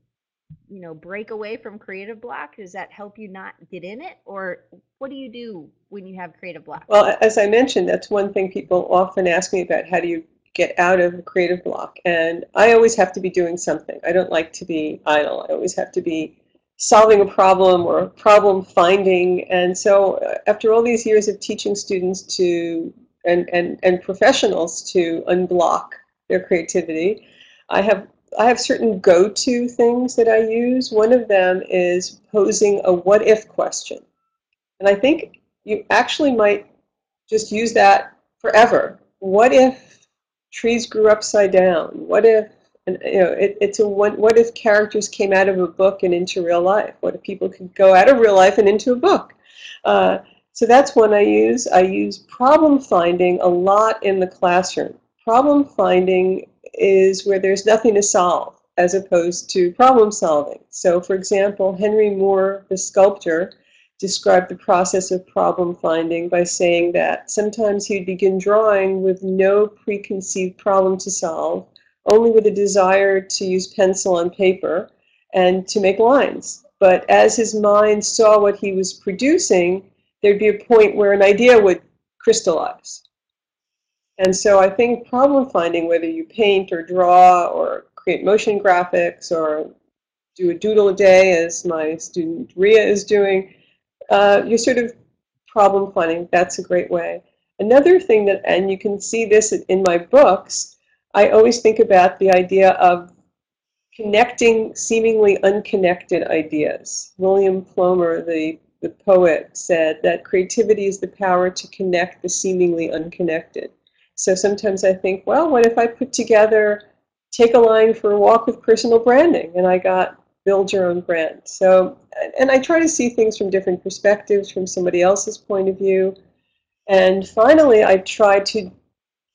you know, break away from creative block? Does that help you not get in it, or what do you do when you have creative block? Well, as I mentioned, that's one thing people often ask me about. How do you get out of creative block? And I always have to be doing something. I don't like to be idle. I always have to be solving a problem or problem finding. And so, uh, after all these years of teaching students to and and and professionals to unblock their creativity, I have I have certain go-to things that I use. One of them is posing a what if question. And I think you actually might just use that forever. What if trees grew upside down? What if and you know it, it's a what, what if characters came out of a book and into real life? What if people could go out of real life and into a book? Uh, so that's one I use. I use problem finding a lot in the classroom. Problem finding is where there's nothing to solve as opposed to problem solving. So, for example, Henry Moore, the sculptor, described the process of problem finding by saying that sometimes he'd begin drawing with no preconceived problem to solve, only with a desire to use pencil on paper and to make lines. But as his mind saw what he was producing, there'd be a point where an idea would crystallize. And so I think problem finding, whether you paint or draw or create motion graphics or do a doodle a day, as my student Ria is doing, uh, you're sort of problem finding. That's a great way. Another thing that, and you can see this in my books, I always think about the idea of connecting seemingly unconnected ideas. William Plomer, the, the poet, said that creativity is the power to connect the seemingly unconnected. So sometimes I think, well, what if I put together, take a line for a walk with personal branding, and I got build your own brand. So, and I try to see things from different perspectives, from somebody else's point of view. And finally, I try to,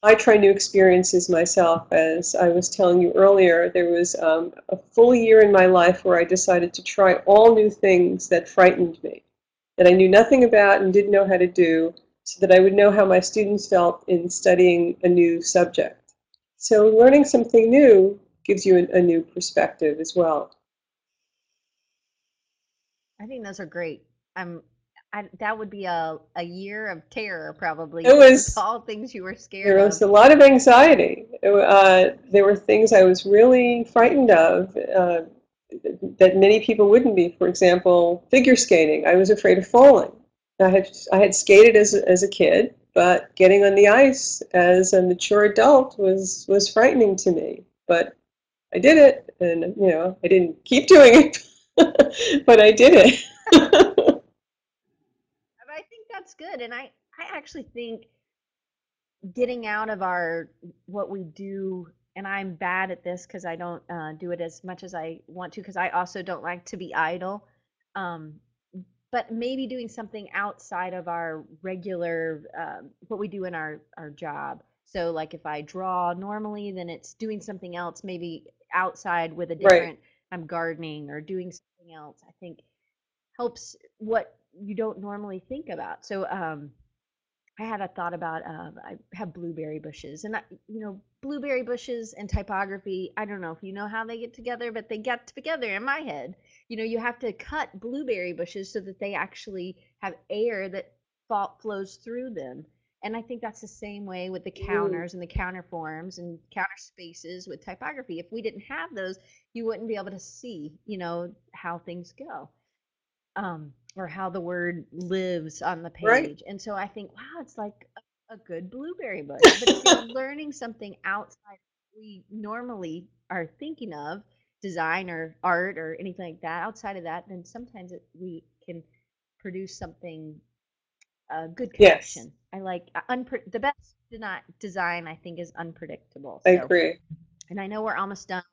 I try new experiences myself. As I was telling you earlier, there was um, a full year in my life where I decided to try all new things that frightened me, that I knew nothing about and didn't know how to do, so that I would know how my students felt in studying a new subject. So learning something new gives you a, new perspective as well. I think those are great. I'm I, that would be a, a year of terror, probably. It was- all things you were scared There of. was a lot of anxiety. Uh, there were things I was really frightened of uh, that many people wouldn't be. For example, figure skating. I was afraid of falling. I had I had skated as a, as a kid, but getting on the ice as a mature adult was was frightening to me. But I did it, and you know I didn't keep doing it, but I did it. I think that's good. And I, I actually think getting out of our what we do, and I'm bad at this because I don't uh, do it as much as I want to, because I also don't like to be idle. Um, but maybe doing something outside of our regular um, what we do in our our job. So like if I draw normally, then it's doing something else, maybe outside with a Right. different. I'm gardening or doing something else. I think helps what you don't normally think about. So um, I had a thought about uh, I have blueberry bushes, and I, you know, blueberry bushes and typography. I don't know if you know how they get together, but they get together in my head. You know, you have to cut blueberry bushes so that they actually have air that fall, flows through them. And I think that's the same way with the counters and the counter forms and counter spaces with typography. If we didn't have those, you wouldn't be able to see, you know, how things go um, or how the word lives on the Right. page. And so I think, wow, it's like a, a good blueberry bush. But if you're learning something outside we normally are thinking of, design or art or anything like that, outside of that, then sometimes it, we can produce something a good Yes. connection. I like uh, unpre- the best design. I think is unpredictable. I agree. and I know we're almost done,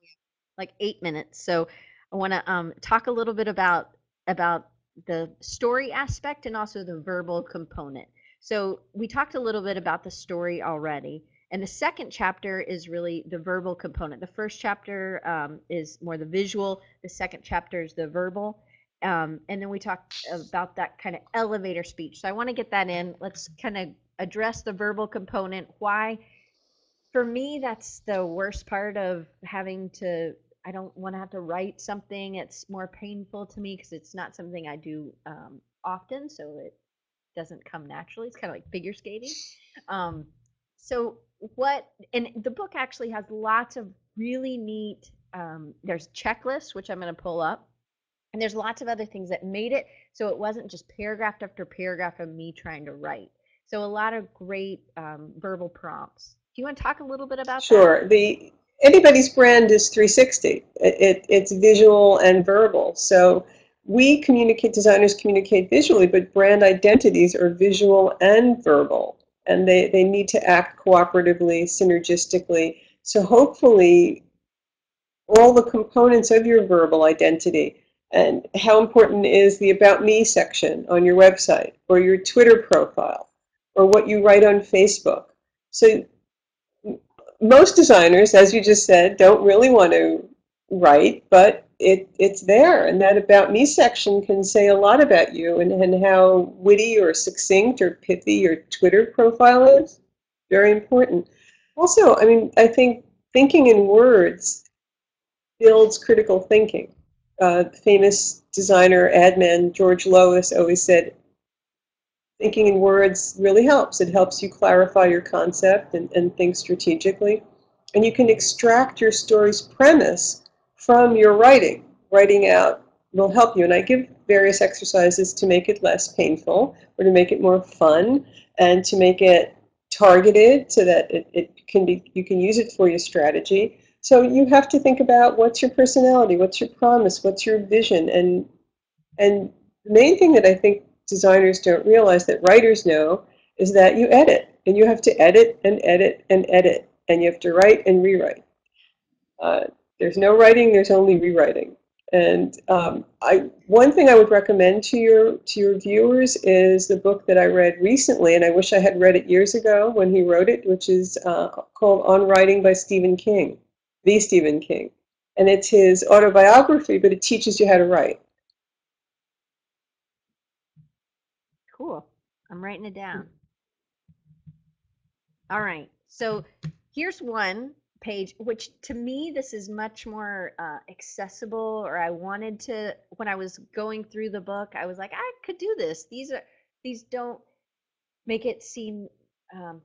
like eight minutes. So I want to um, talk a little bit about about the story aspect and also the verbal component. So we talked a little bit about the story already, and the second chapter is really the verbal component. The first chapter um, is more the visual. The second chapter is the verbal. Um, and then we talked about that kind of elevator speech. So I want to get that in. Let's kind of address the verbal component. Why for me that's the worst part of having to i don't want to have to write something it's more painful to me because it's not something i do um, often so it doesn't come naturally it's kind of like figure skating um, so what and the book actually has lots of really neat um, there's checklists which i'm going to pull up and there's lots of other things that made it so it wasn't just paragraph after paragraph of me trying to write so a lot of great um, verbal prompts do you want to talk a little bit about that? Sure. The anybody's brand is 360. It, it, it's visual and verbal. So we communicate, designers communicate visually, but brand identities are visual and verbal, and they, they need to act cooperatively, synergistically. So hopefully, all the components of your verbal identity and how important is the About Me section on your website or your Twitter profile or what you write on Facebook. So most designers, as you just said, don't really want to write, but it, it's there. And that About Me section can say a lot about you and, and how witty or succinct or pithy your Twitter profile is. Very important. Also, I mean, I think thinking in words builds critical thinking. Uh, famous designer, admin George Lois always said, thinking in words really helps. It helps you clarify your concept and, and think strategically. And you can extract your story's premise from your writing. Writing out will help you. And I give various exercises to make it less painful or to make it more fun and to make it targeted so that it, it can be you can use it for your strategy. So you have to think about what's your personality, what's your promise, what's your vision, and and the main thing that I think designers don't realize that writers know is that you edit and you have to edit and edit and edit and you have to write and rewrite. Uh, there's no writing, there's only rewriting. And um, I, one thing I would recommend to your to your viewers is the book that I read recently, and I wish I had read it years ago when he wrote it, which is uh, called On Writing by Stephen King, the Stephen King, and it's his autobiography, but it teaches you how to write. Cool. I'm writing it down. All right. So here's one page, which to me, this is much more uh, accessible. Or I wanted to, when I was going through the book, I was like, I could do this. These are, these don't make it seem um,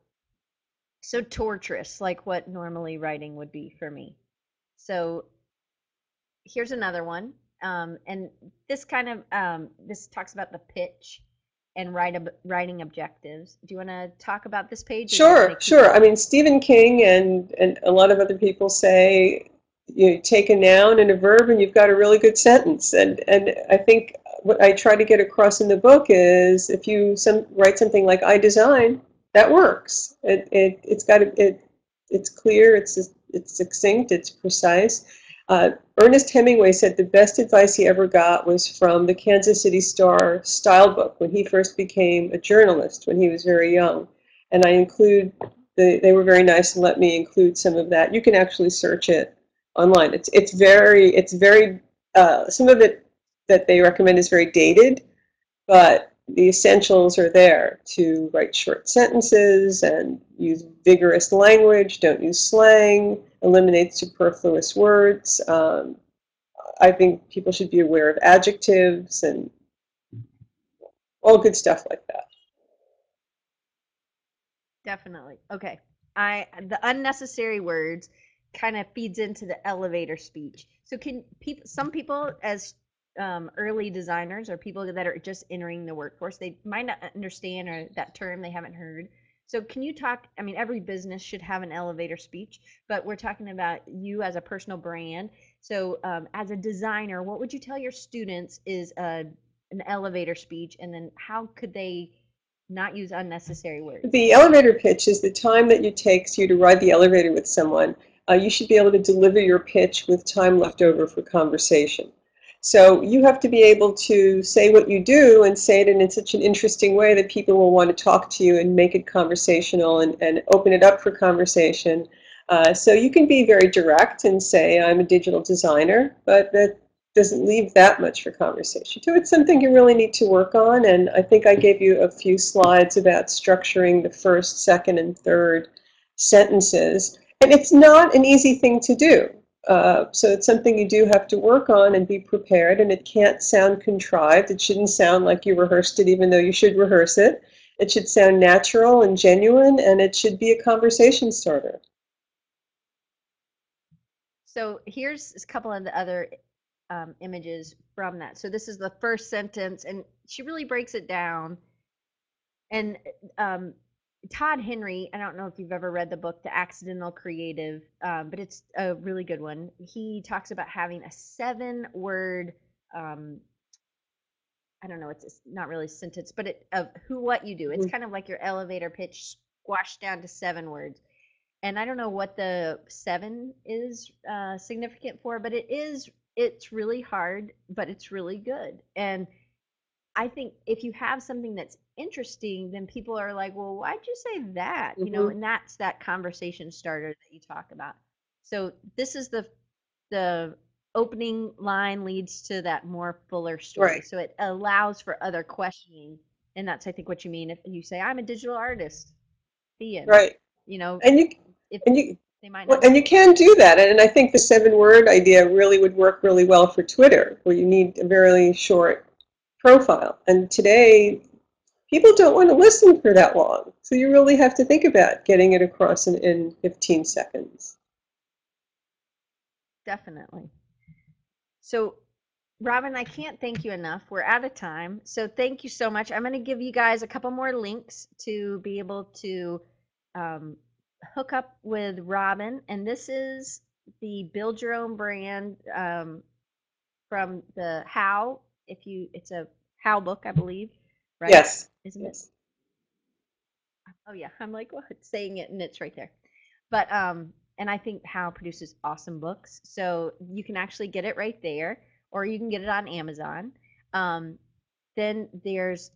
so torturous, like what normally writing would be for me. So here's another one. Um, and this kind of, um, this talks about the pitch and write writing objectives. Do you want to talk about this page? or you wanna Sure, sure. I mean, Stephen King and, and a lot of other people say you take a noun and a verb and you've got a really good sentence. And, and I think what I try to get across in the book is if you some, write something like I design, that works. It, it, it's got it, it's clear, it's, it's succinct, it's precise. Uh, Ernest Hemingway said the best advice he ever got was from the Kansas City Star style book when he first became a journalist when he was very young. And I include, the, they were very nice and let me include some of that. You can actually search it online. It's, it's very, it's very, uh, some of it that they recommend is very dated, but the essentials are there to write short sentences and use vigorous language, don't use slang, eliminate superfluous words. Um, I think people should be aware of adjectives and all good stuff like that. Definitely. Okay. I the unnecessary words kind of feeds into the elevator speech. So can people some people as um, early designers or people that are just entering the workforce, they might not understand or that term they haven't heard. So can you talk, I mean every business should have an elevator speech, but we're talking about you as a personal brand. So um, as a designer, what would you tell your students is a an elevator speech and then how could they not use unnecessary words? The elevator pitch is the time that it takes you to ride the elevator with someone. Uh, you should be able to deliver your pitch with time left over for conversation. So you have to be able to say what you do and say it in such an interesting way that people will want to talk to you and make it conversational and, and open it up for conversation. Uh, so you can be very direct and say, I'm a digital designer, but that doesn't leave that much for conversation. So it's something you really need to work on. And I think I gave you a few slides about structuring the first, second, and third sentences. And it's not an easy thing to do. Uh, so it's something you do have to work on and be prepared, and it can't sound contrived. It shouldn't sound like you rehearsed it, even though you should rehearse it. It should sound natural and genuine, and it should be a conversation starter. So here's a couple of the other um, images from that. So this is the first sentence, and she really breaks it down. And um, Todd Henry, I don't know if you've ever read the book, The Accidental Creative, um, but it's a really good one. He talks about having a seven word, um, I don't know, it's, it's not really sentence, but it of who, what you do. It's Mhm. kind of like your elevator pitch squashed down to seven words. And I don't know what the seven is uh, significant for, but it is, it's really hard, but it's really good. And I think if you have something that's interesting, then people are like, well, why'd you say that? You know, Mhm. and that's that conversation starter that you talk about. So this is the the opening line leads to that more fuller story. Right. So it allows for other questioning. And that's I think what you mean if you say, I'm a digital artist. The end. Right. You know, And you if and you they might Well, and you can do that, and I think the seven-word idea really would work really well for Twitter, where you need a very short profile. And today, people don't want to listen for that long, so you really have to think about getting it across in, in 15 seconds. Definitely. So, Robin, I can't thank you enough. We're out of time. So, thank you so much. I'm going to give you guys a couple more links to be able to um, hook up with Robin. And this is the Build Your Own Brand um, from the How. If you, it's a How book, I believe, right? Yes. Isn't it? Oh yeah, I'm like what saying it and it's right there. But um and I think How produces awesome books. So you can actually get it right there or you can get it on Amazon. Um then there's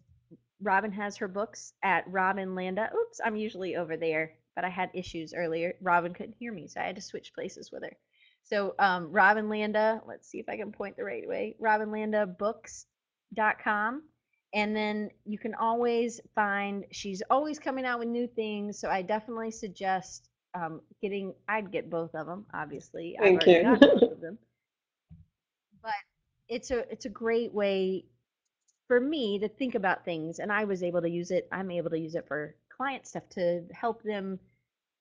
Robin has her books at Robin Landa. Oops, I'm usually over there, but I had issues earlier. Robin couldn't hear me, so I had to switch places with her. So um Robin Landa, let's see if I can point the right way. RobinLandaBooks.com. And then you can always find, she's always coming out with new things. So I definitely suggest um, getting. I'd get both of them. Obviously, I've Thank you. got both of them. But it's a it's a great way for me to think about things, and I was able to use it. I'm able to use it for client stuff to help them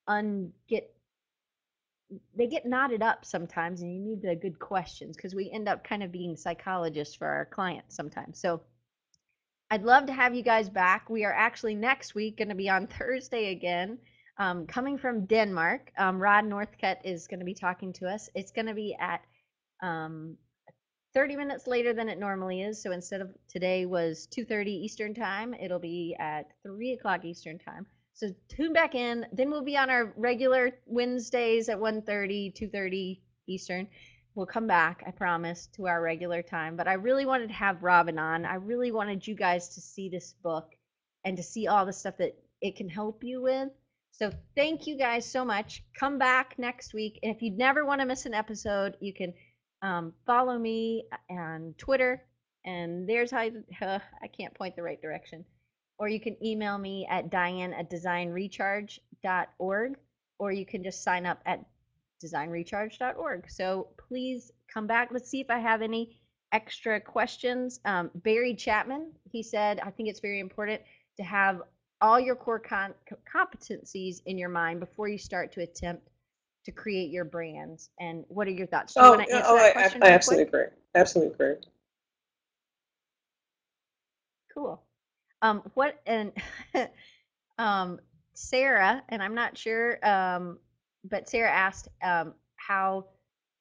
un get they get knotted up sometimes and you need the good questions because we end up kind of being psychologists for our clients sometimes. So I'd love to have you guys back. We are actually next week going to be on Thursday again. Um, coming from Denmark, um, Rod Northcutt is going to be talking to us. It's going to be at um, 30 minutes later than it normally is. So instead of today was 2:30 Eastern time, it'll be at 3 o'clock Eastern time. So tune back in. Then we'll be on our regular Wednesdays at 1:30, 2:30 Eastern. We'll come back, I promise, to our regular time. But I really wanted to have Robin on. I really wanted you guys to see this book and to see all the stuff that it can help you with. So thank you guys so much. Come back next week. And if you never want to miss an episode, you can um, follow me on Twitter. And there's how you, uh, I can't point the right direction. Or you can email me at diane at designrecharge.org. Or you can just sign up at designrecharge.org. So please come back. Let's see if I have any extra questions. Um, Barry Chapman, he said, I think it's very important to have all your core con- competencies in your mind before you start to attempt to create your brands. And what are your thoughts? Do you Oh, want to answer oh, that I, question? I absolutely quick? agree. Absolutely agree. Cool. Um, what and um, Sarah, and I'm not sure, um, but Sarah asked um, how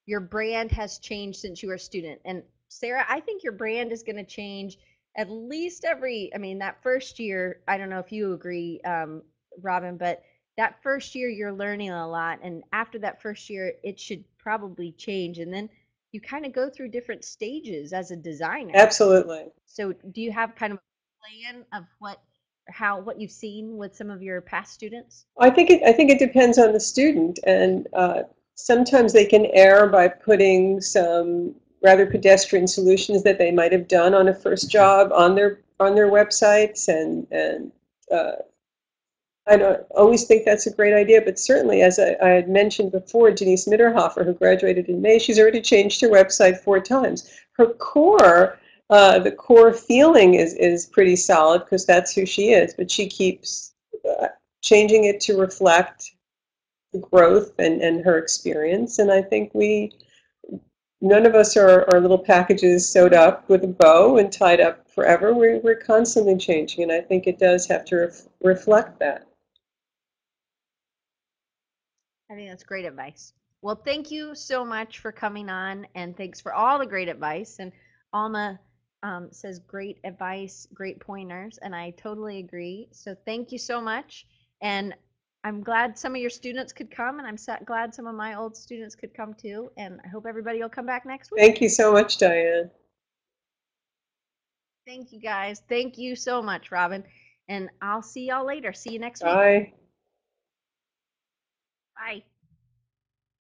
your brand has changed since you were a student. And Sarah, I think your brand is going to change at least every. I mean, that first year, I don't know if you agree, um, Robin, but that first year you're learning a lot, and after that first year, it should probably change, and then you kind of go through different stages as a designer. Absolutely. So do you have kind of a plan of what how what you've seen with some of your past students? I think it, I think it depends on the student, and uh, sometimes they can err by putting some rather pedestrian solutions that they might have done on a first job on their on their websites, and and uh, I don't always think that's a great idea, but certainly, as I, I had mentioned before, Denise Mitterhofer, who graduated in May, she's already changed her website four times. Her core, uh, the core feeling is is pretty solid because that's who she is, but she keeps uh, changing it to reflect the growth and, and her experience. And I think we, none of us are, are little packages sewed up with a bow and tied up forever. We're, we're constantly changing, and I think it does have to ref, reflect that. I think that's great advice. Well, thank you so much for coming on, and thanks for all the great advice. And Alma um, says great advice, great pointers, and I totally agree. So thank you so much. And I'm glad some of your students could come, and I'm glad some of my old students could come too. And I hope everybody will come back next week. Thank you so much, Diane. Thank you guys. Thank you so much, Robin. And I'll see y'all later. See you next week. Bye. Bye.